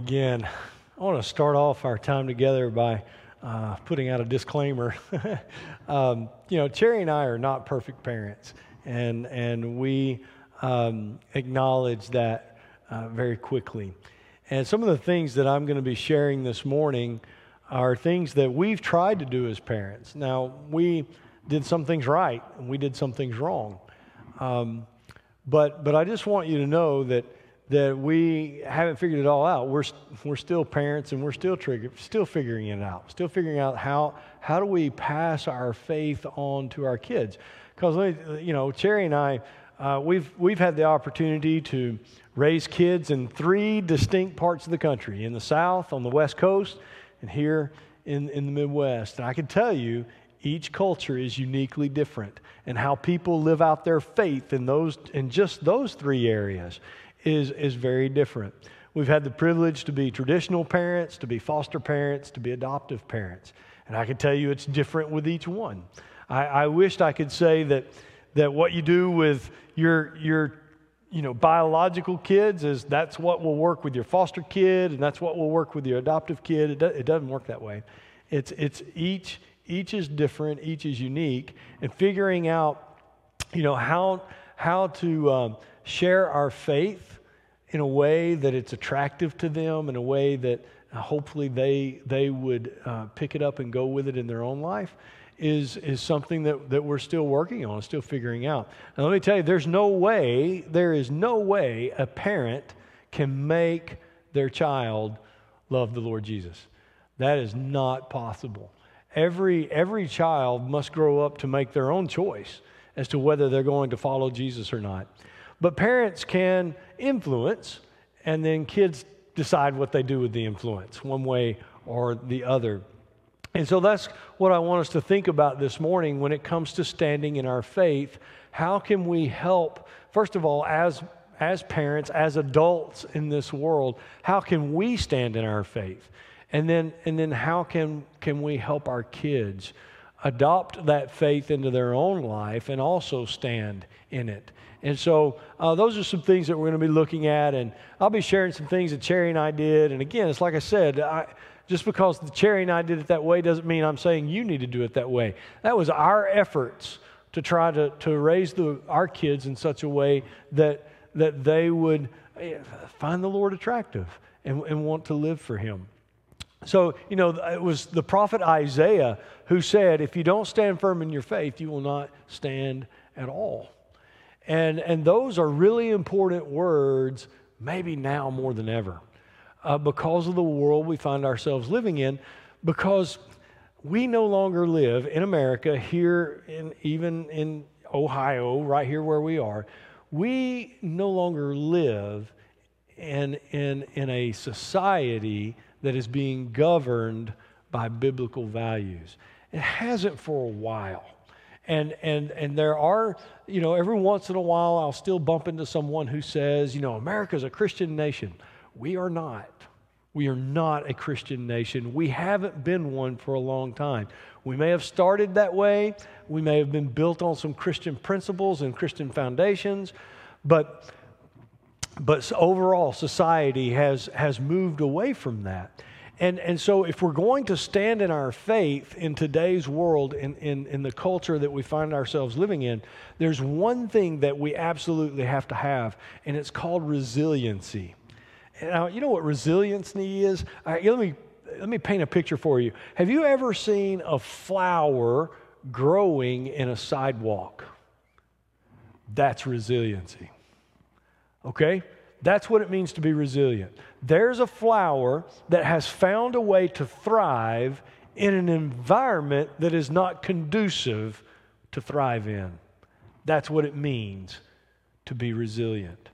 Again. I want to start off our time together by uh, putting out a disclaimer. um, you know, Cherry and I are not perfect parents, and and we um, acknowledge that uh, very quickly. And some of the things that I'm going to be sharing this morning are things that we've tried to do as parents. Now, we did some things right, and we did some things wrong. Um, but but I just want you to know that that we haven't figured it all out. We're, we're still parents and we're still trigger, still figuring it out, still figuring out how, how do we pass our faith on to our kids. Because, you know, Cherry and I, uh, we've, we've had the opportunity to raise kids in three distinct parts of the country in the South, on the West Coast, and here in, in the Midwest. And I can tell you, each culture is uniquely different, and how people live out their faith in, those, in just those three areas is, is very different. We've had the privilege to be traditional parents, to be foster parents, to be adoptive parents. And I can tell you it's different with each one. I, I wished I could say that, that what you do with your, your you know, biological kids is that's what will work with your foster kid and that's what will work with your adoptive kid. It, do, it doesn't work that way. It's, it's each, each is different, each is unique, and figuring out, you know, how, how to um, share our faith in a way that it's attractive to them, in a way that uh, hopefully they, they would uh, pick it up and go with it in their own life, is, is something that, that we're still working on, still figuring out. And let me tell you, there's no way, there is no way a parent can make their child love the Lord Jesus. That is not possible. Every, every child must grow up to make their own choice as to whether they're going to follow Jesus or not. But parents can influence, and then kids decide what they do with the influence, one way or the other. And so that's what I want us to think about this morning when it comes to standing in our faith. How can we help, first of all, as, as parents, as adults in this world, how can we stand in our faith? And then, and then how can, can we help our kids adopt that faith into their own life and also stand in it? And so uh, those are some things that we're going to be looking at. And I'll be sharing some things that Cherry and I did. And again, it's like I said, I, just because the Cherry and I did it that way doesn't mean I'm saying you need to do it that way. That was our efforts to try to, to raise the, our kids in such a way that, that they would eh, find the Lord attractive and, and want to live for Him. So, you know, it was the prophet Isaiah who said, If you don't stand firm in your faith, you will not stand at all. And, and those are really important words, maybe now more than ever, uh, because of the world we find ourselves living in, because we no longer live in America, here in even in Ohio, right here where we are. We no longer live in, in, in a society that is being governed by biblical values. It hasn't for a while. And, and, and there are, you know, every once in a while I'll still bump into someone who says, you know, America's a Christian nation. We are not. We are not a Christian nation. We haven't been one for a long time. We may have started that way. We may have been built on some Christian principles and Christian foundations, but, but overall, society has, has moved away from that. And, and so, if we're going to stand in our faith in today's world, in, in, in the culture that we find ourselves living in, there's one thing that we absolutely have to have, and it's called resiliency. Now, you know what resiliency is? Right, let, me, let me paint a picture for you. Have you ever seen a flower growing in a sidewalk? That's resiliency. Okay? That's what it means to be resilient. There's a flower that has found a way to thrive in an environment that is not conducive to thrive in. That's what it means to be resilient.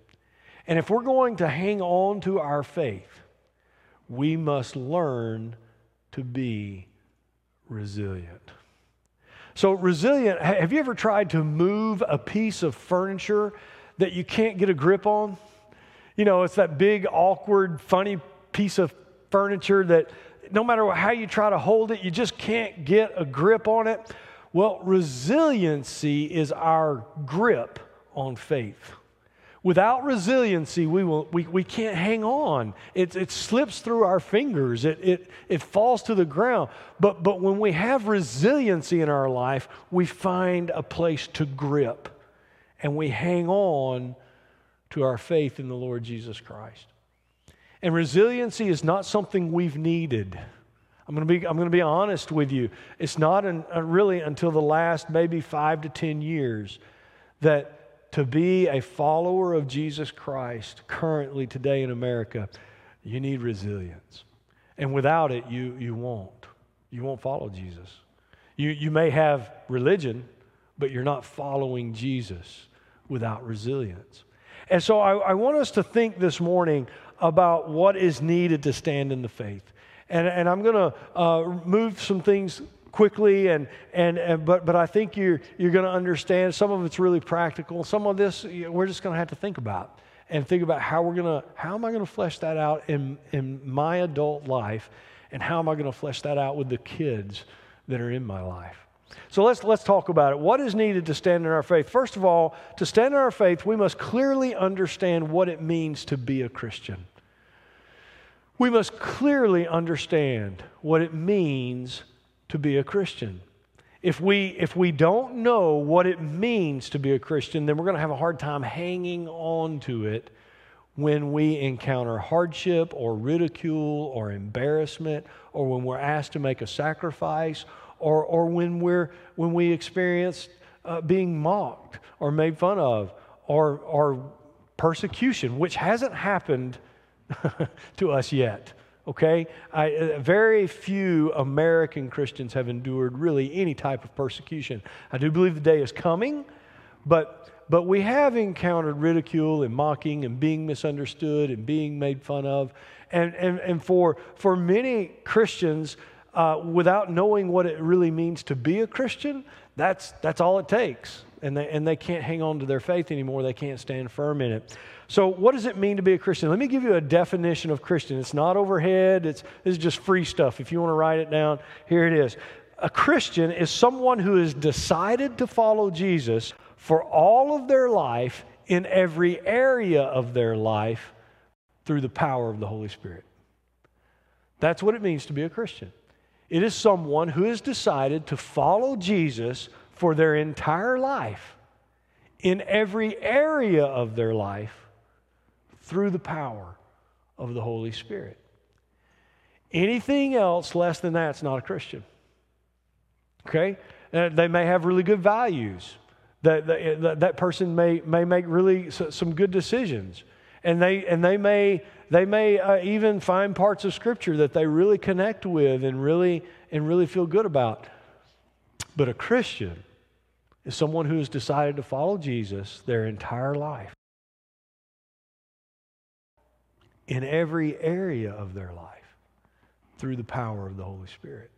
And if we're going to hang on to our faith, we must learn to be resilient. So, resilient, have you ever tried to move a piece of furniture that you can't get a grip on? You know, it's that big, awkward, funny piece of furniture that no matter how you try to hold it, you just can't get a grip on it. Well, resiliency is our grip on faith. Without resiliency, we, will, we, we can't hang on. It, it slips through our fingers, it, it, it falls to the ground. But, but when we have resiliency in our life, we find a place to grip and we hang on to our faith in the Lord Jesus Christ. And resiliency is not something we've needed. I'm going to be, I'm going to be honest with you. It's not an, uh, really until the last maybe five to 10 years that to be a follower of Jesus Christ currently today in America, you need resilience. And without it, you, you won't. You won't follow Jesus. You, you may have religion, but you're not following Jesus without resilience. And so I, I want us to think this morning about what is needed to stand in the faith. And, and I'm going to uh, move some things quickly, and, and, and, but, but I think you're, you're going to understand. Some of it's really practical. Some of this we're just going to have to think about and think about how we're going to, how am I going to flesh that out in, in my adult life, and how am I going to flesh that out with the kids that are in my life. So let's, let's talk about it. What is needed to stand in our faith? First of all, to stand in our faith, we must clearly understand what it means to be a Christian. We must clearly understand what it means to be a Christian. If we, if we don't know what it means to be a Christian, then we're going to have a hard time hanging on to it when we encounter hardship or ridicule or embarrassment or when we're asked to make a sacrifice or, or when, we're, when we experience uh, being mocked or made fun of or, or persecution, which hasn't happened to us yet. Okay? I, uh, very few American Christians have endured really any type of persecution. I do believe the day is coming, but, but we have encountered ridicule and mocking and being misunderstood and being made fun of. And, and, and for, for many Christians, uh, without knowing what it really means to be a Christian, that's, that's all it takes. And they, and they can't hang on to their faith anymore. They can't stand firm in it. So, what does it mean to be a Christian? Let me give you a definition of Christian. It's not overhead, it's, this is just free stuff. If you want to write it down, here it is. A Christian is someone who has decided to follow Jesus for all of their life in every area of their life through the power of the Holy Spirit. That's what it means to be a Christian. It is someone who has decided to follow Jesus for their entire life in every area of their life through the power of the Holy Spirit. Anything else less than that's not a Christian. Okay? Uh, they may have really good values. That, that, that person may, may make really some good decisions. And they, and they may, they may uh, even find parts of Scripture that they really connect with and really, and really feel good about. But a Christian is someone who has decided to follow Jesus their entire life. in every area of their life through the power of the Holy Spirit.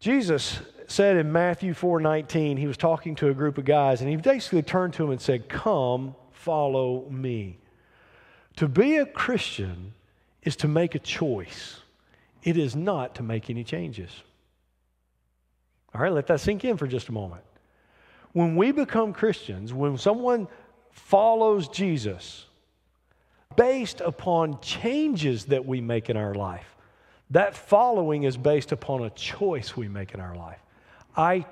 Jesus said in Matthew 4:19, he was talking to a group of guys and he basically turned to them and said, "Come, follow me." To be a Christian is to make a choice. It is not to make any changes. All right, let that sink in for just a moment. When we become Christians, when someone follows Jesus, based upon changes that we make in our life. That following is based upon a choice we make in our life. I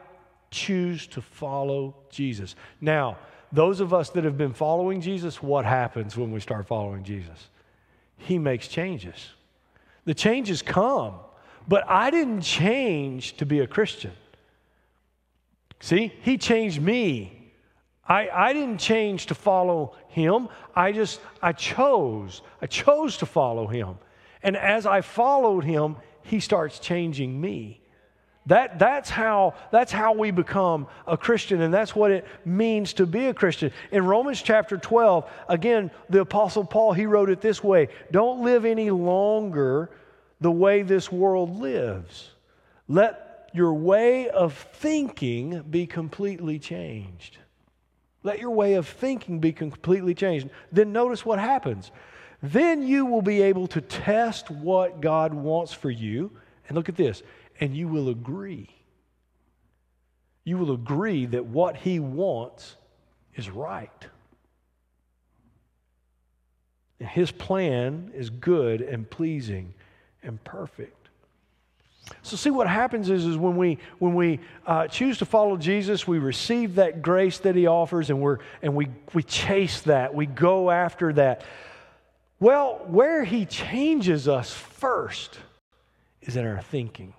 choose to follow Jesus. Now, those of us that have been following Jesus, what happens when we start following Jesus? He makes changes. The changes come, but I didn't change to be a Christian. See, He changed me I, I didn't change to follow him. I just, I chose. I chose to follow him. And as I followed him, he starts changing me. That, that's, how, that's how we become a Christian, and that's what it means to be a Christian. In Romans chapter 12, again, the Apostle Paul, he wrote it this way Don't live any longer the way this world lives. Let your way of thinking be completely changed. Let your way of thinking be completely changed. Then notice what happens. Then you will be able to test what God wants for you. And look at this. And you will agree. You will agree that what He wants is right. His plan is good and pleasing and perfect. So see what happens is, is when we when we uh, choose to follow Jesus, we receive that grace that He offers, and we're and we we chase that, we go after that. Well, where He changes us first is in our thinking,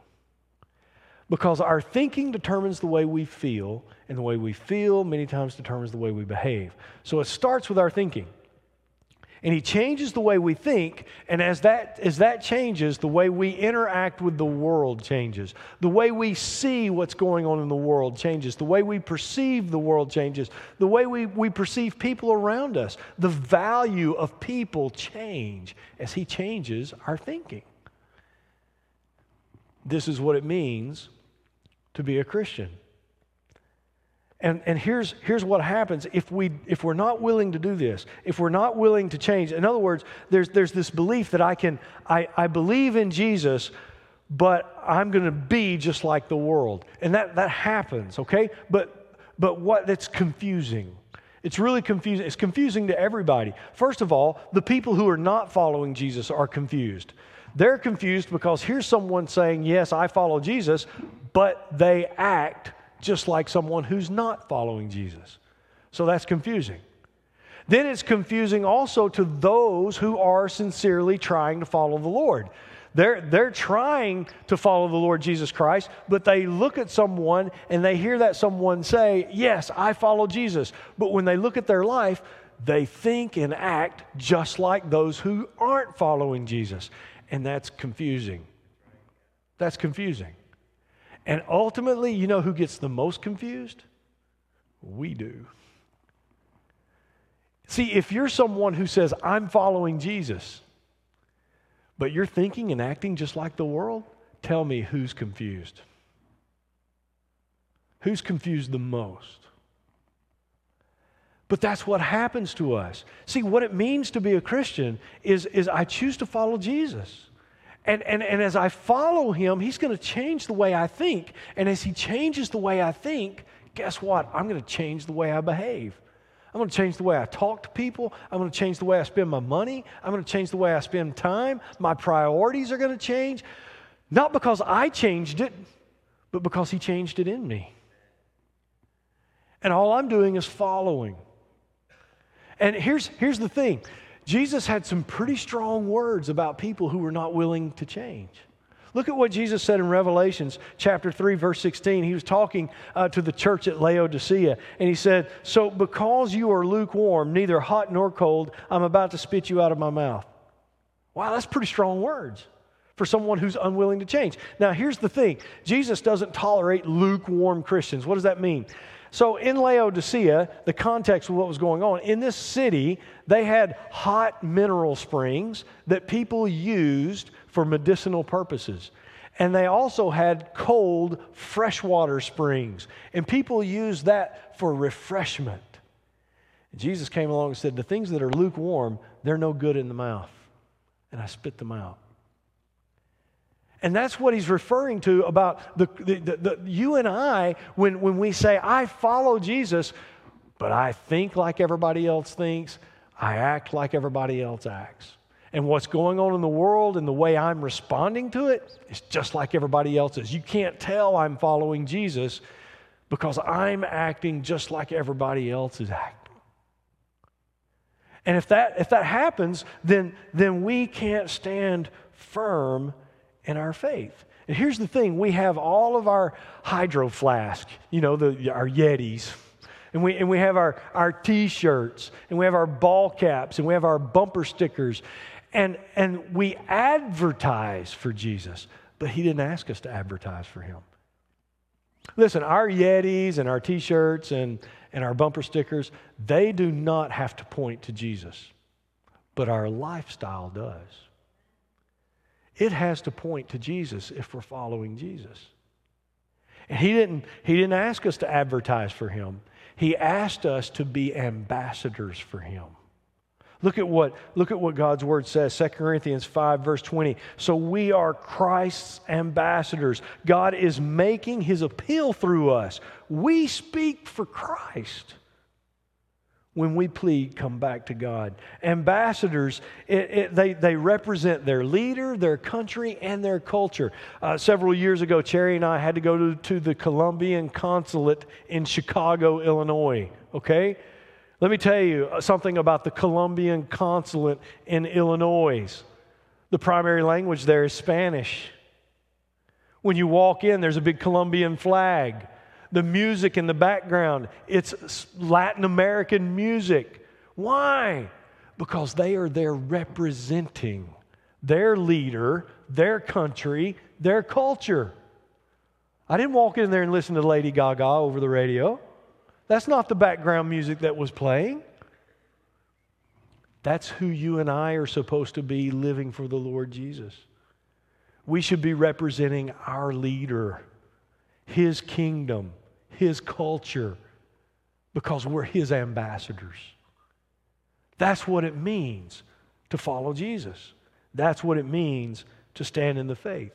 because our thinking determines the way we feel, and the way we feel many times determines the way we behave. So it starts with our thinking. And he changes the way we think and as that as that changes the way we interact with the world changes. The way we see what's going on in the world changes. The way we perceive the world changes. The way we, we perceive people around us. The value of people change as he changes our thinking. This is what it means to be a christian and, and here's, here's what happens if, we, if we're not willing to do this, if we're not willing to change. In other words, there's, there's this belief that I can, I, I believe in Jesus, but I'm going to be just like the world. And that, that happens, okay? But, but what, that's confusing. It's really confusing. It's confusing to everybody. First of all, the people who are not following Jesus are confused. They're confused because here's someone saying, Yes, I follow Jesus, but they act just like someone who's not following Jesus. So that's confusing. Then it's confusing also to those who are sincerely trying to follow the Lord. They're, they're trying to follow the Lord Jesus Christ, but they look at someone and they hear that someone say, Yes, I follow Jesus. But when they look at their life, they think and act just like those who aren't following Jesus. And that's confusing. That's confusing. And ultimately, you know who gets the most confused? We do. See, if you're someone who says, I'm following Jesus, but you're thinking and acting just like the world, tell me who's confused. Who's confused the most? But that's what happens to us. See, what it means to be a Christian is, is I choose to follow Jesus. And, and, and as I follow him, he's going to change the way I think. And as he changes the way I think, guess what? I'm going to change the way I behave. I'm going to change the way I talk to people. I'm going to change the way I spend my money. I'm going to change the way I spend time. My priorities are going to change. Not because I changed it, but because he changed it in me. And all I'm doing is following. And here's, here's the thing Jesus had some pretty strong words about people who were not willing to change. Look at what Jesus said in Revelations chapter 3, verse 16. He was talking uh, to the church at Laodicea, and he said, So because you are lukewarm, neither hot nor cold, I'm about to spit you out of my mouth. Wow, that's pretty strong words for someone who's unwilling to change. Now, here's the thing Jesus doesn't tolerate lukewarm Christians. What does that mean? So, in Laodicea, the context of what was going on, in this city, they had hot mineral springs that people used for medicinal purposes. And they also had cold freshwater springs. And people used that for refreshment. Jesus came along and said, The things that are lukewarm, they're no good in the mouth. And I spit them out. And that's what he's referring to about the, the, the, the, you and I, when, when we say, I follow Jesus, but I think like everybody else thinks, I act like everybody else acts. And what's going on in the world and the way I'm responding to it is just like everybody else's. You can't tell I'm following Jesus because I'm acting just like everybody else is acting. And if that, if that happens, then, then we can't stand firm in our faith. And here's the thing we have all of our hydro flask, you know, the, our Yetis. And we, and we have our, our t shirts, and we have our ball caps, and we have our bumper stickers. And, and we advertise for Jesus, but He didn't ask us to advertise for Him. Listen, our Yetis and our t shirts and, and our bumper stickers, they do not have to point to Jesus, but our lifestyle does. It has to point to Jesus if we're following Jesus. And he didn't, he didn't ask us to advertise for him. He asked us to be ambassadors for him. Look at what, look at what God's word says, 2 Corinthians 5, verse 20. So we are Christ's ambassadors. God is making his appeal through us. We speak for Christ. When we plead, come back to God. Ambassadors, it, it, they, they represent their leader, their country, and their culture. Uh, several years ago, Cherry and I had to go to, to the Colombian consulate in Chicago, Illinois. Okay? Let me tell you something about the Colombian consulate in Illinois. The primary language there is Spanish. When you walk in, there's a big Colombian flag the music in the background, it's Latin American music. Why? Because they are there representing their leader, their country, their culture. I didn't walk in there and listen to Lady Gaga over the radio. That's not the background music that was playing. That's who you and I are supposed to be living for the Lord Jesus. We should be representing our leader, his kingdom, his culture because we're his ambassadors. That's what it means to follow Jesus. That's what it means to stand in the faith.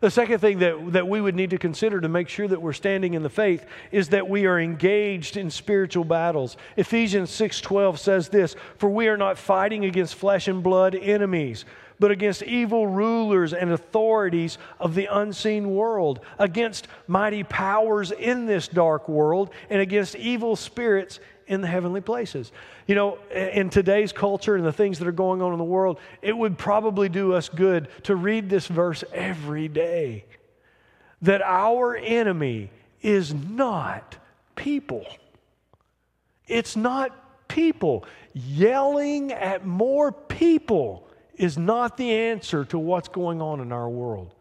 The second thing that, that we would need to consider to make sure that we're standing in the faith is that we are engaged in spiritual battles. Ephesians 6:12 says this, "For we are not fighting against flesh and blood enemies, but against evil rulers and authorities of the unseen world, against mighty powers in this dark world, and against evil spirits in the heavenly places. You know, in today's culture and the things that are going on in the world, it would probably do us good to read this verse every day that our enemy is not people. It's not people. Yelling at more people is not the answer to what's going on in our world.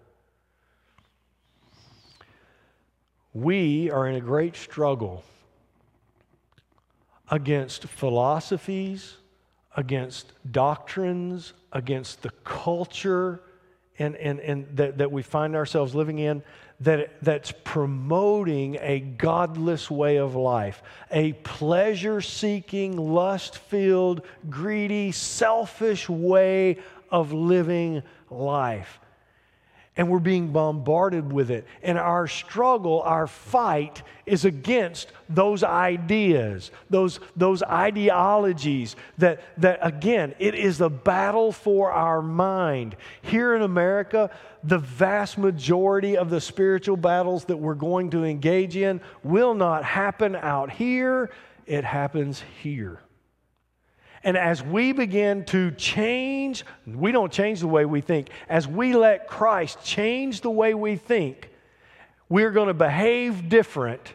We are in a great struggle against philosophies, against doctrines, against the culture and, and, and that, that we find ourselves living in that, that's promoting a godless way of life, a pleasure seeking, lust filled, greedy, selfish way of living life and we're being bombarded with it. And our struggle, our fight is against those ideas, those, those ideologies that, that, again, it is a battle for our mind. Here in America, the vast majority of the spiritual battles that we're going to engage in will not happen out here, it happens here. And as we begin to change, we don't change the way we think. As we let Christ change the way we think, we're going to behave different.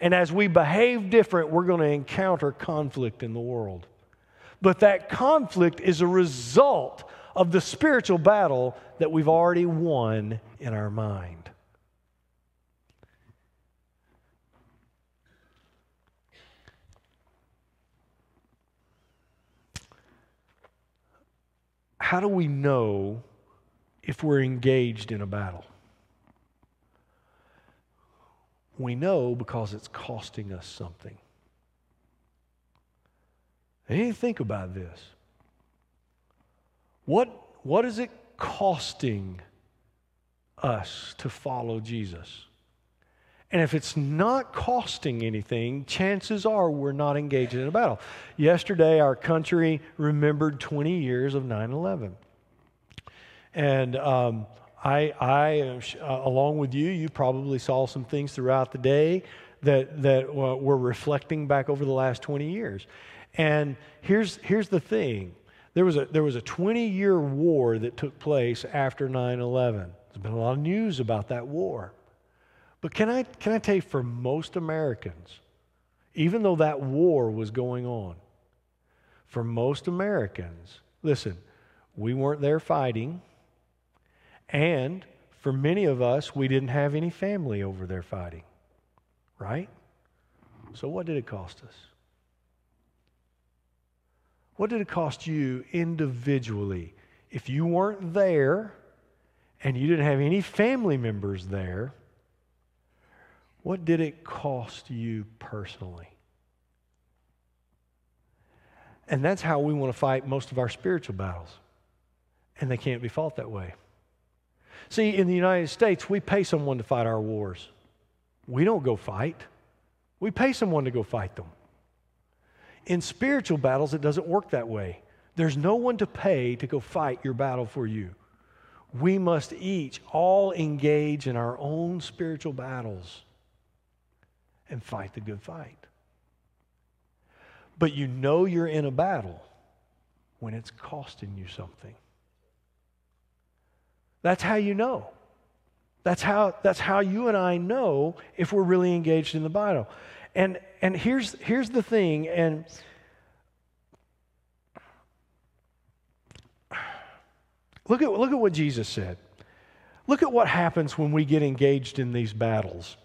And as we behave different, we're going to encounter conflict in the world. But that conflict is a result of the spiritual battle that we've already won in our mind. How do we know if we're engaged in a battle? We know because it's costing us something. And you think about this. What, what is it costing us to follow Jesus? And if it's not costing anything, chances are we're not engaged in a battle. Yesterday, our country remembered 20 years of 9 11. And um, I, I uh, along with you, you probably saw some things throughout the day that, that uh, were reflecting back over the last 20 years. And here's, here's the thing there was, a, there was a 20 year war that took place after 9 11. There's been a lot of news about that war. But can I, can I tell you, for most Americans, even though that war was going on, for most Americans, listen, we weren't there fighting, and for many of us, we didn't have any family over there fighting, right? So, what did it cost us? What did it cost you individually? If you weren't there and you didn't have any family members there, what did it cost you personally? And that's how we want to fight most of our spiritual battles. And they can't be fought that way. See, in the United States, we pay someone to fight our wars. We don't go fight, we pay someone to go fight them. In spiritual battles, it doesn't work that way. There's no one to pay to go fight your battle for you. We must each all engage in our own spiritual battles and fight the good fight. But you know you're in a battle when it's costing you something. That's how you know. That's how, that's how you and I know if we're really engaged in the battle. And, and here's, here's the thing, and look at, look at what Jesus said. Look at what happens when we get engaged in these battles.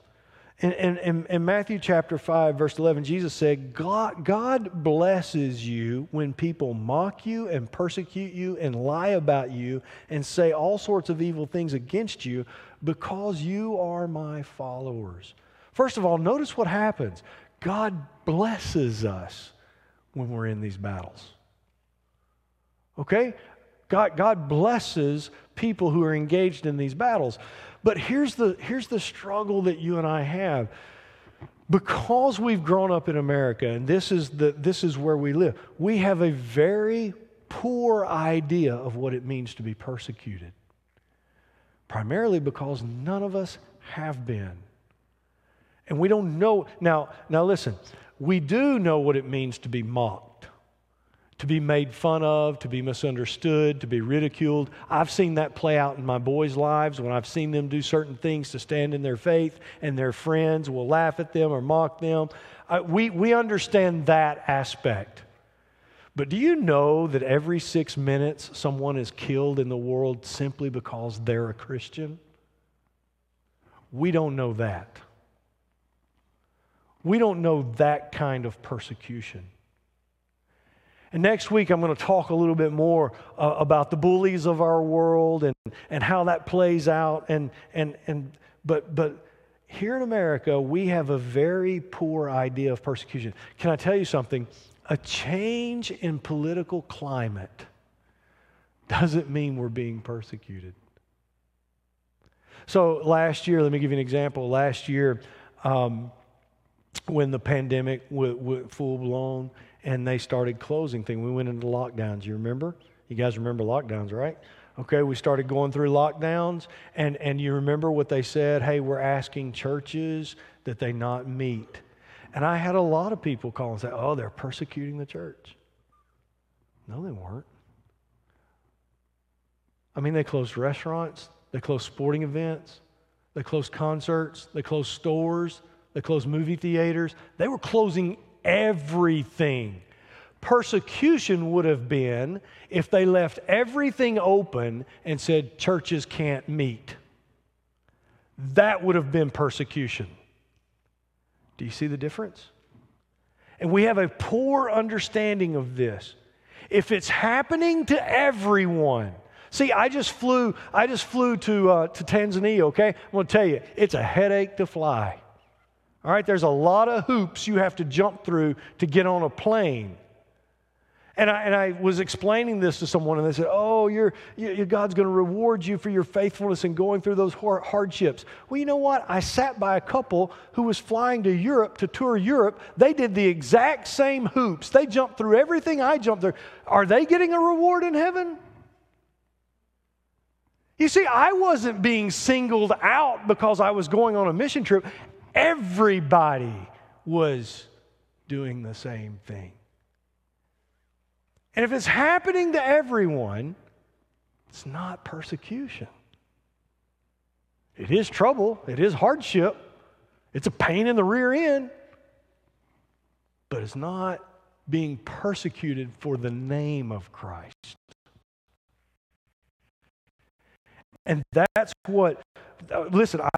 In, in, in, Matthew chapter 5, verse 11, Jesus said, God, God blesses you when people mock you and persecute you and lie about you and say all sorts of evil things against you because you are my followers. First of all, notice what happens God blesses us when we're in these battles. Okay? God, God blesses people who are engaged in these battles. But here's the, here's the struggle that you and I have. Because we've grown up in America, and this is, the, this is where we live, we have a very poor idea of what it means to be persecuted. Primarily because none of us have been. And we don't know. Now, now listen, we do know what it means to be mocked to be made fun of, to be misunderstood, to be ridiculed. I've seen that play out in my boys' lives when I've seen them do certain things to stand in their faith, and their friends will laugh at them or mock them. Uh, we, we understand that aspect. But do you know that every six minutes someone is killed in the world simply because they're a Christian? We don't know that. We don't know that kind of persecution. And next week, I'm going to talk a little bit more uh, about the bullies of our world and, and how that plays out. And, and, and, but, but here in America, we have a very poor idea of persecution. Can I tell you something? A change in political climate doesn't mean we're being persecuted. So last year, let me give you an example. Last year, um, when the pandemic went, went full blown and they started closing things. We went into lockdowns. You remember? You guys remember lockdowns, right? Okay, we started going through lockdowns, and, and you remember what they said? Hey, we're asking churches that they not meet. And I had a lot of people call and say, oh, they're persecuting the church. No, they weren't. I mean, they closed restaurants, they closed sporting events, they closed concerts, they closed stores, they closed movie theaters. They were closing everything. Persecution would have been if they left everything open and said churches can't meet. That would have been persecution. Do you see the difference? And we have a poor understanding of this. If it's happening to everyone, see, I just flew, I just flew to, uh, to Tanzania, okay? I'm gonna tell you, it's a headache to fly. All right, there's a lot of hoops you have to jump through to get on a plane. And I, and I was explaining this to someone, and they said, Oh, you're, you, God's going to reward you for your faithfulness in going through those hardships. Well, you know what? I sat by a couple who was flying to Europe to tour Europe. They did the exact same hoops, they jumped through everything I jumped through. Are they getting a reward in heaven? You see, I wasn't being singled out because I was going on a mission trip. Everybody was doing the same thing. And if it's happening to everyone, it's not persecution. It is trouble, it is hardship, it's a pain in the rear end, but it's not being persecuted for the name of Christ. And that's what, listen, I,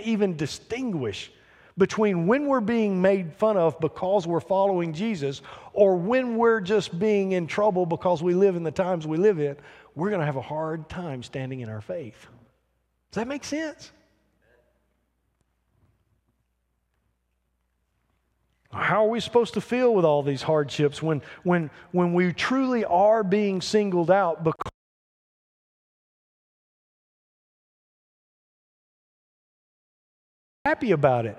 even distinguish between when we're being made fun of because we're following Jesus or when we're just being in trouble because we live in the times we live in, we're going to have a hard time standing in our faith. Does that make sense? How are we supposed to feel with all these hardships when, when, when we truly are being singled out because happy about it.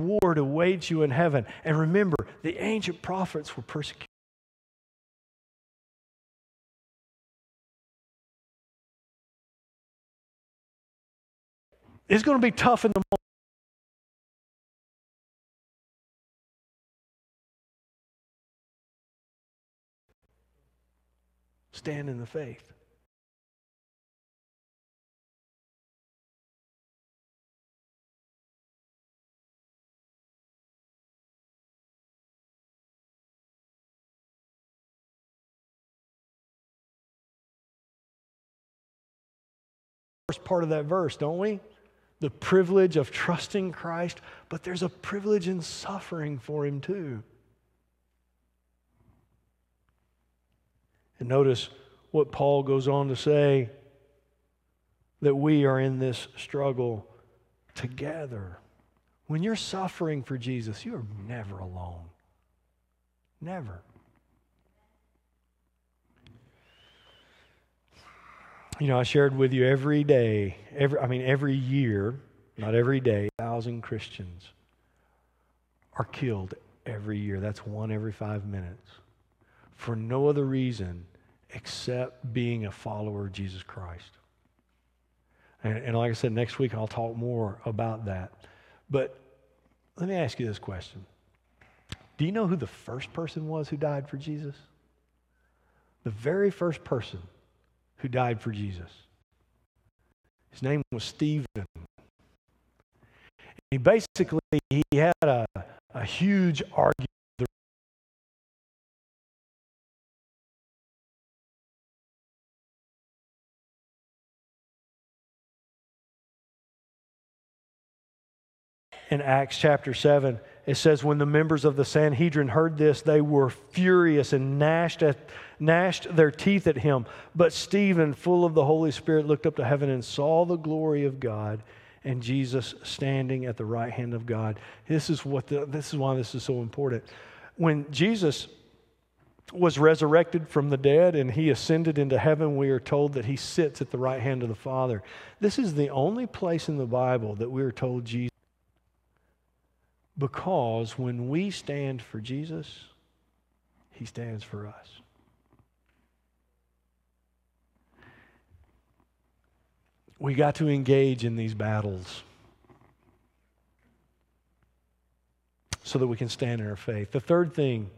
reward awaits you in heaven. And remember, the ancient prophets were persecuted. It's going to be tough in the moment. Stand in the faith. first part of that verse, don't we? The privilege of trusting Christ, but there's a privilege in suffering for Him too. And notice what Paul goes on to say that we are in this struggle together. When you're suffering for Jesus, you are never alone. Never. You know, I shared with you every day, every, I mean, every year, not every day, a thousand Christians are killed every year. That's one every five minutes for no other reason except being a follower of Jesus Christ. And, and like I said, next week I'll talk more about that. But let me ask you this question Do you know who the first person was who died for Jesus? The very first person who died for Jesus. His name was Stephen. And He basically he had a, a huge argument. In Acts chapter 7, it says, When the members of the Sanhedrin heard this, they were furious and gnashed, at, gnashed their teeth at him. But Stephen, full of the Holy Spirit, looked up to heaven and saw the glory of God and Jesus standing at the right hand of God. This is, what the, this is why this is so important. When Jesus was resurrected from the dead and he ascended into heaven, we are told that he sits at the right hand of the Father. This is the only place in the Bible that we are told Jesus. Because when we stand for Jesus, he stands for us. We got to engage in these battles so that we can stand in our faith. The third thing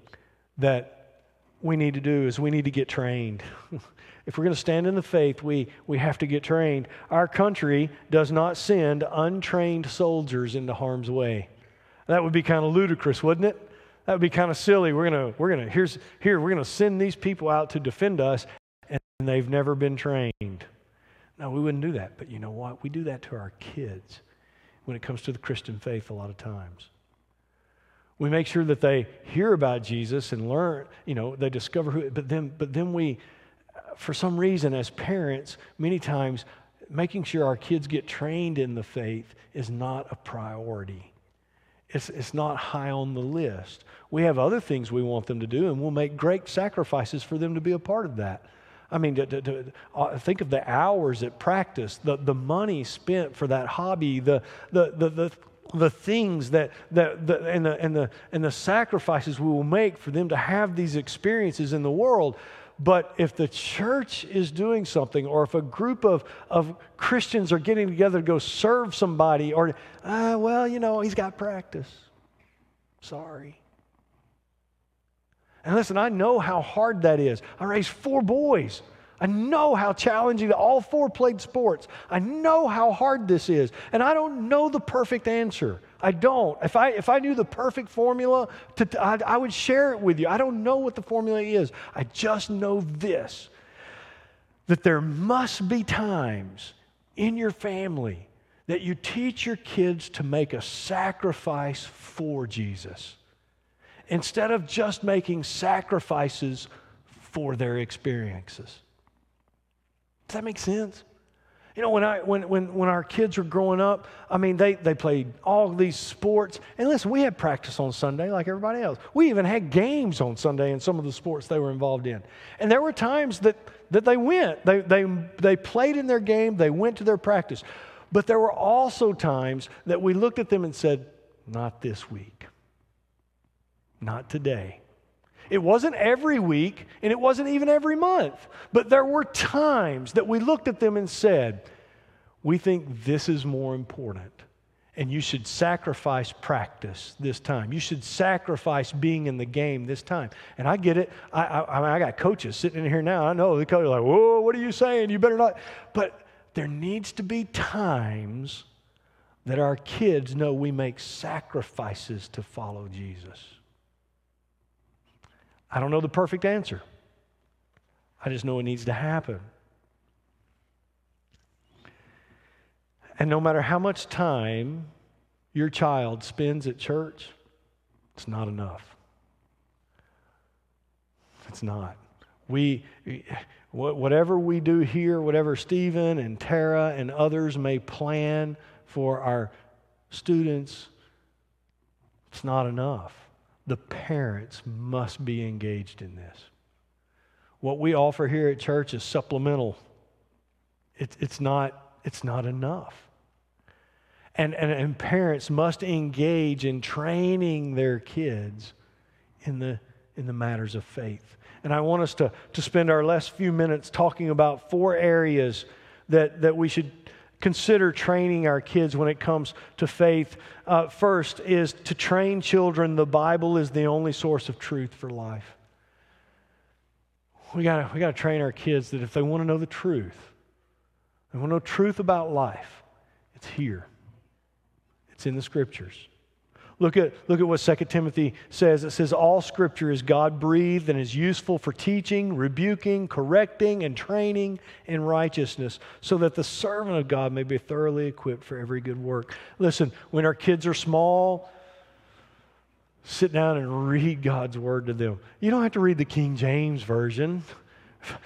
that we need to do is we need to get trained. if we're going to stand in the faith, we, we have to get trained. Our country does not send untrained soldiers into harm's way. That would be kind of ludicrous, wouldn't it? That would be kind of silly. We're gonna, we're gonna, here's here, we're gonna send these people out to defend us, and they've never been trained. No, we wouldn't do that. But you know what? We do that to our kids when it comes to the Christian faith a lot of times. We make sure that they hear about Jesus and learn, you know, they discover who, but then, but then we, for some reason, as parents, many times, making sure our kids get trained in the faith is not a priority. It's, it's not high on the list. We have other things we want them to do, and we'll make great sacrifices for them to be a part of that. I mean, to, to, to, uh, think of the hours at practice, the, the money spent for that hobby, the, the, the, the, the things that, that the, and, the, and, the, and the sacrifices we will make for them to have these experiences in the world. But if the church is doing something, or if a group of, of Christians are getting together to go serve somebody, or, uh, well, you know, he's got practice. Sorry. And listen, I know how hard that is. I raised four boys. I know how challenging, all four played sports. I know how hard this is. And I don't know the perfect answer. I don't. If I, if I knew the perfect formula, to, I, I would share it with you. I don't know what the formula is. I just know this that there must be times in your family that you teach your kids to make a sacrifice for Jesus instead of just making sacrifices for their experiences. Does that make sense? You know, when, I, when, when, when our kids were growing up, I mean, they, they played all these sports. And listen, we had practice on Sunday like everybody else. We even had games on Sunday in some of the sports they were involved in. And there were times that, that they went, they, they, they played in their game, they went to their practice. But there were also times that we looked at them and said, not this week, not today. It wasn't every week, and it wasn't even every month. But there were times that we looked at them and said, We think this is more important. And you should sacrifice practice this time. You should sacrifice being in the game this time. And I get it. I, I, I got coaches sitting in here now. I know the coach are like, Whoa, what are you saying? You better not. But there needs to be times that our kids know we make sacrifices to follow Jesus. I don't know the perfect answer. I just know it needs to happen. And no matter how much time your child spends at church, it's not enough. It's not. We, whatever we do here, whatever Stephen and Tara and others may plan for our students, it's not enough the parents must be engaged in this. What we offer here at church is supplemental. It, it's, not, it's not enough. And, and, and parents must engage in training their kids in the, in the matters of faith. And I want us to, to spend our last few minutes talking about four areas that, that we should consider training our kids when it comes to faith. Uh, first is to train children, the Bible is the only source of truth for life. We got we to train our kids that if they want to know the truth, they want to know truth about life, it's here, it's in the scriptures. Look at, look at what 2 Timothy says. It says, All scripture is God breathed and is useful for teaching, rebuking, correcting, and training in righteousness, so that the servant of God may be thoroughly equipped for every good work. Listen, when our kids are small, sit down and read God's word to them. You don't have to read the King James Version.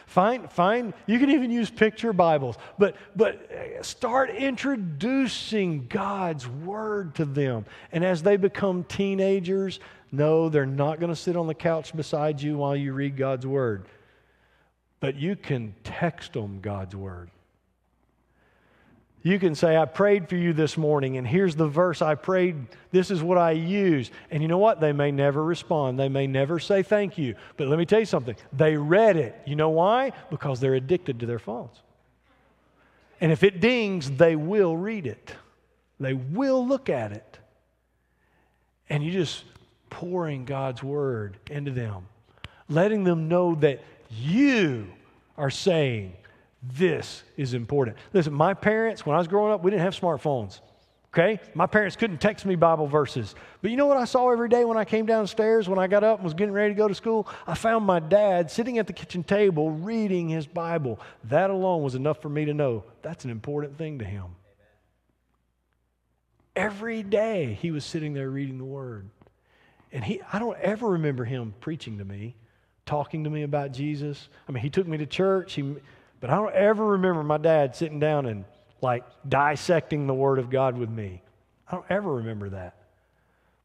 Fine, fine. You can even use picture Bibles, but but eh, start introducing God's word to them. And as they become teenagers, no, they're not going to sit on the couch beside you while you read God's word. But you can text them God's word. You can say, I prayed for you this morning, and here's the verse I prayed. This is what I used. And you know what? They may never respond. They may never say thank you. But let me tell you something. They read it. You know why? Because they're addicted to their phones. And if it dings, they will read it, they will look at it. And you're just pouring God's word into them, letting them know that you are saying, this is important. Listen, my parents, when I was growing up, we didn't have smartphones. Okay? My parents couldn't text me Bible verses. But you know what I saw every day when I came downstairs, when I got up and was getting ready to go to school? I found my dad sitting at the kitchen table reading his Bible. That alone was enough for me to know that's an important thing to him. Every day he was sitting there reading the Word. And he, I don't ever remember him preaching to me, talking to me about Jesus. I mean, he took me to church. He, but I don't ever remember my dad sitting down and like dissecting the Word of God with me. I don't ever remember that.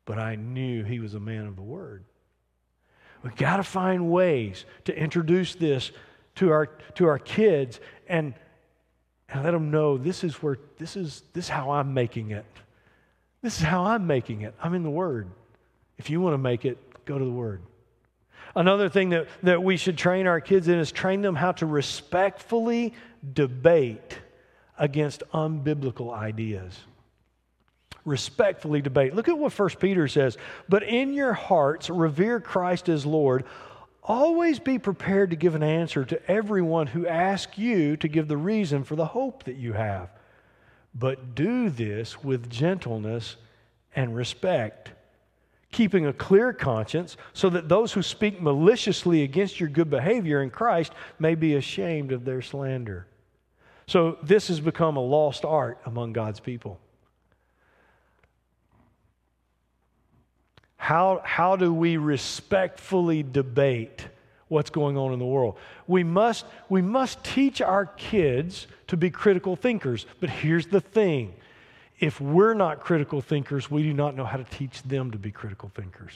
But I knew he was a man of the Word. We've got to find ways to introduce this to our, to our kids and, and let them know this is where this is this is how I'm making it. This is how I'm making it. I'm in the Word. If you want to make it, go to the Word. Another thing that, that we should train our kids in is train them how to respectfully debate against unbiblical ideas. Respectfully debate. Look at what 1 Peter says. But in your hearts, revere Christ as Lord. Always be prepared to give an answer to everyone who asks you to give the reason for the hope that you have. But do this with gentleness and respect keeping a clear conscience, so that those who speak maliciously against your good behavior in Christ may be ashamed of their slander. So, this has become a lost art among God's people. How, how do we respectfully debate what's going on in the world. We must, we must teach our kids to be critical thinkers. But here's the thing if we're not critical thinkers, we do not know how to teach them to be critical thinkers.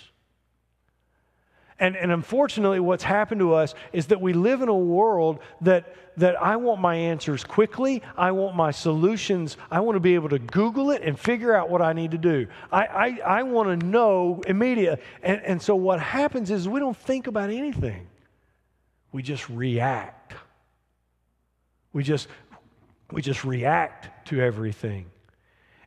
And, and unfortunately, what's happened to us is that we live in a world that, that I want my answers quickly. I want my solutions. I want to be able to Google it and figure out what I need to do. I, I, I want to know immediately. And, and so what happens is we don't think about anything, we just react. We just, we just react to everything.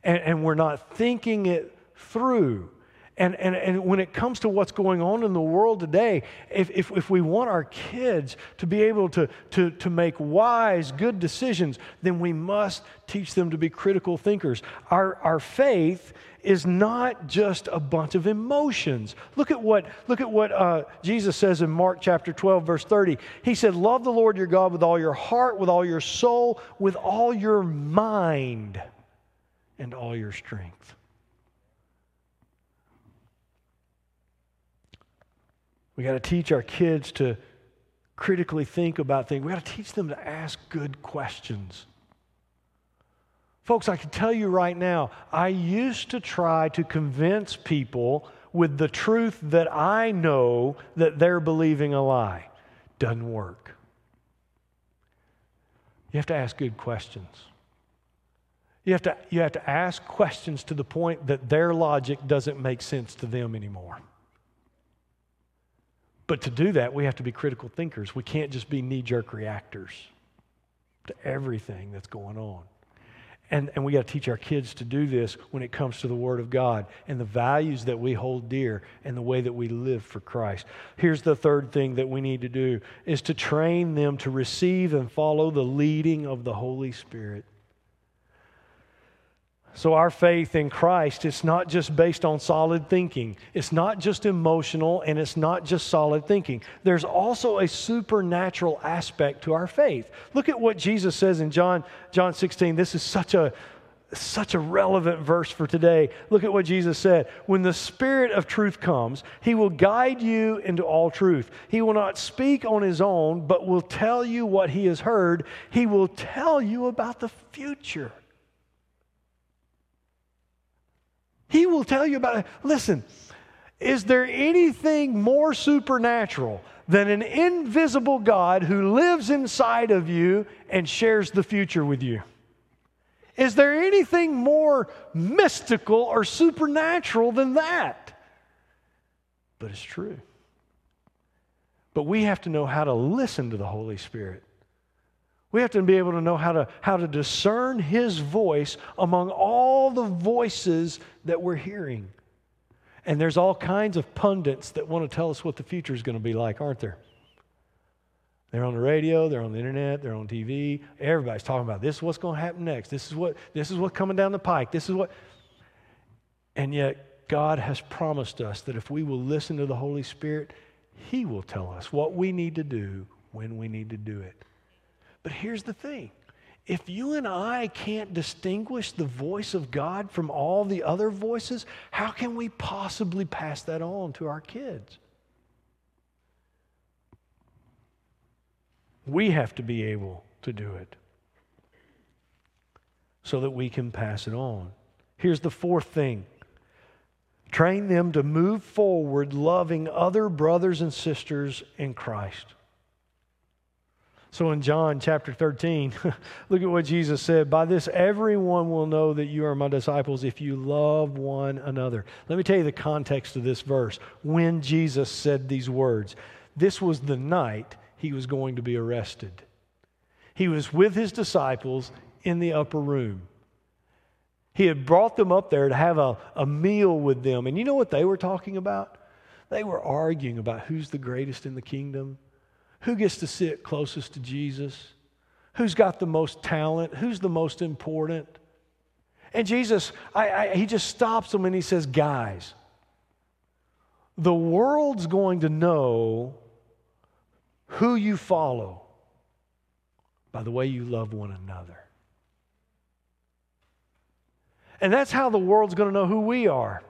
And, and we're not thinking it through. And, and, and when it comes to what's going on in the world today, if, if, if we want our kids to be able to, to, to make wise, good decisions, then we must teach them to be critical thinkers. Our, our faith is not just a bunch of emotions. Look at what, look at what uh, Jesus says in Mark chapter 12, verse 30. He said, Love the Lord your God with all your heart, with all your soul, with all your mind, and all your strength. We got to teach our kids to critically think about things. We got to teach them to ask good questions. Folks, I can tell you right now, I used to try to convince people with the truth that I know that they're believing a lie. Doesn't work. You have to ask good questions. You have, to, you have to ask questions to the point that their logic doesn't make sense to them anymore. But to do that, we have to be critical thinkers. We can't just be knee jerk reactors to everything that's going on. And, and we got to teach our kids to do this when it comes to the Word of God and the values that we hold dear and the way that we live for Christ. Here's the third thing that we need to do is to train them to receive and follow the leading of the Holy Spirit. So, our faith in Christ, it's not just based on solid thinking. It's not just emotional and it's not just solid thinking. There's also a supernatural aspect to our faith. Look at what Jesus says in John, John 16. This is such a, such a relevant verse for today. Look at what Jesus said. When the Spirit of truth comes, He will guide you into all truth. He will not speak on His own, but will tell you what He has heard. He will tell you about the future. He will tell you about it. Listen, is there anything more supernatural than an invisible God who lives inside of you and shares the future with you? Is there anything more mystical or supernatural than that? But it's true. But we have to know how to listen to the Holy Spirit. We have to be able to know how to, how to discern His voice among all the voices that we're hearing. And there's all kinds of pundits that want to tell us what the future is going to be like, aren't there? They're on the radio, they're on the internet, they're on TV. Everybody's talking about this is what's going to happen next. This is what this is what's coming down the pike. This is what And yet God has promised us that if we will listen to the Holy Spirit, he will tell us what we need to do when we need to do it. But here's the thing if you and I can't distinguish the voice of God from all the other voices, how can we possibly pass that on to our kids? We have to be able to do it so that we can pass it on. Here's the fourth thing train them to move forward loving other brothers and sisters in Christ. So in John chapter 13, look at what Jesus said. By this, everyone will know that you are my disciples if you love one another. Let me tell you the context of this verse. When Jesus said these words, this was the night he was going to be arrested. He was with his disciples in the upper room. He had brought them up there to have a, a meal with them. And you know what they were talking about? They were arguing about who's the greatest in the kingdom who gets to sit closest to Jesus? Who's got the most talent? Who's the most important? And Jesus, I, I, he just stops them and he says, Guys, the world's going to know who you follow by the way you love one another. And that's how the world's going to know who we are.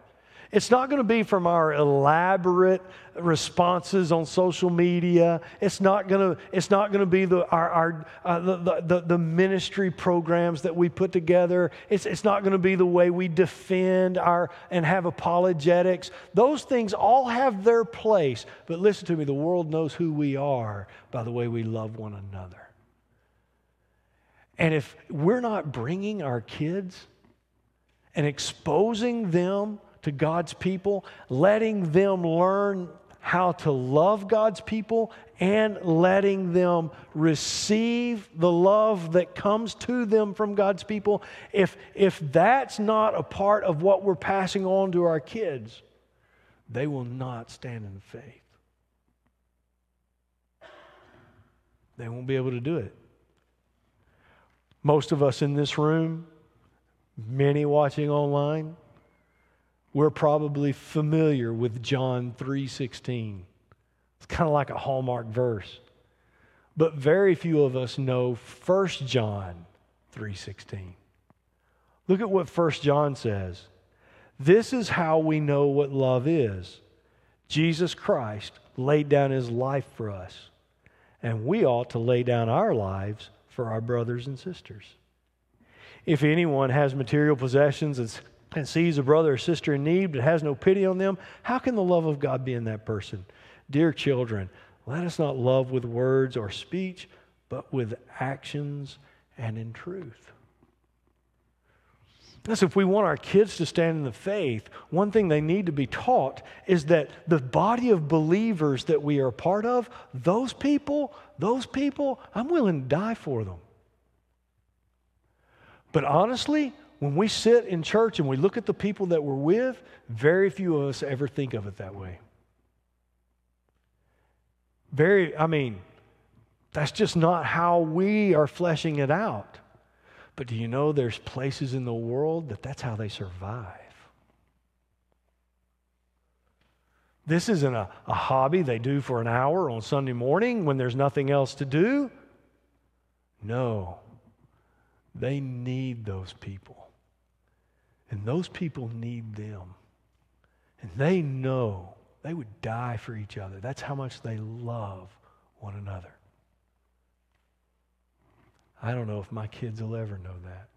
It's not going to be from our elaborate responses on social media. It's not going to, it's not going to be the, our, our, uh, the, the, the, ministry programs that we put together. It's, it's not going to be the way we defend our, and have apologetics. Those things all have their place. But listen to me, the world knows who we are by the way we love one another. And if we're not bringing our kids and exposing them to God's people, letting them learn how to love God's people and letting them receive the love that comes to them from God's people, if, if that's not a part of what we're passing on to our kids, they will not stand in faith. They won't be able to do it. Most of us in this room, many watching online, we're probably familiar with John 3:16. It's kind of like a hallmark verse. But very few of us know 1 John 3:16. Look at what 1 John says. This is how we know what love is. Jesus Christ laid down his life for us, and we ought to lay down our lives for our brothers and sisters. If anyone has material possessions and sees a brother or sister in need but has no pity on them, how can the love of God be in that person? Dear children, let us not love with words or speech, but with actions and in truth. So, if we want our kids to stand in the faith, one thing they need to be taught is that the body of believers that we are a part of, those people, those people, I'm willing to die for them. But honestly, when we sit in church and we look at the people that we're with, very few of us ever think of it that way. Very, I mean, that's just not how we are fleshing it out. But do you know there's places in the world that that's how they survive? This isn't a, a hobby they do for an hour on Sunday morning when there's nothing else to do. No, they need those people. And those people need them. And they know they would die for each other. That's how much they love one another. I don't know if my kids will ever know that.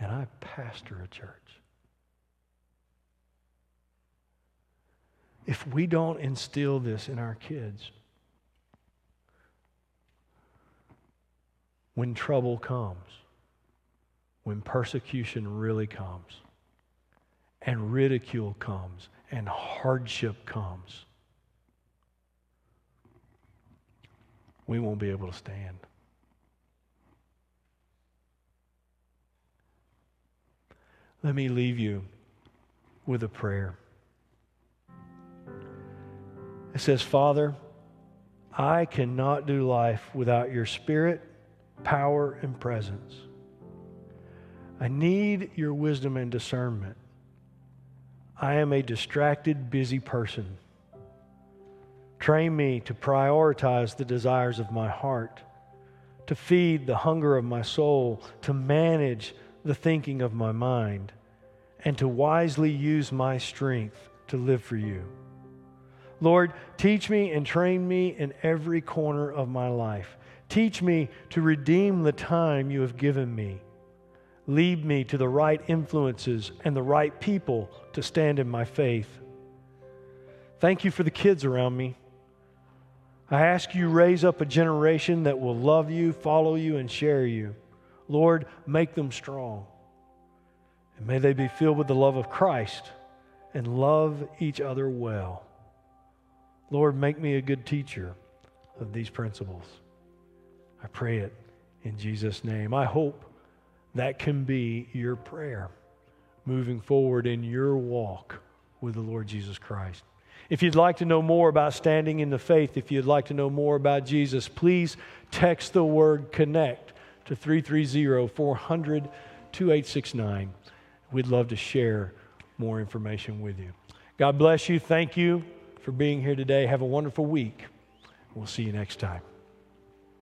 And I pastor a church. If we don't instill this in our kids, when trouble comes, when persecution really comes, and ridicule comes, and hardship comes, we won't be able to stand. Let me leave you with a prayer. It says, Father, I cannot do life without your spirit, power, and presence. I need your wisdom and discernment. I am a distracted, busy person. Train me to prioritize the desires of my heart, to feed the hunger of my soul, to manage the thinking of my mind, and to wisely use my strength to live for you. Lord, teach me and train me in every corner of my life. Teach me to redeem the time you have given me. Lead me to the right influences and the right people to stand in my faith. Thank you for the kids around me. I ask you raise up a generation that will love you, follow you, and share you. Lord, make them strong. And may they be filled with the love of Christ and love each other well. Lord, make me a good teacher of these principles. I pray it in Jesus' name. I hope that can be your prayer moving forward in your walk with the Lord Jesus Christ. If you'd like to know more about standing in the faith, if you'd like to know more about Jesus, please text the word connect to 330 400 2869. We'd love to share more information with you. God bless you. Thank you for being here today. Have a wonderful week. We'll see you next time.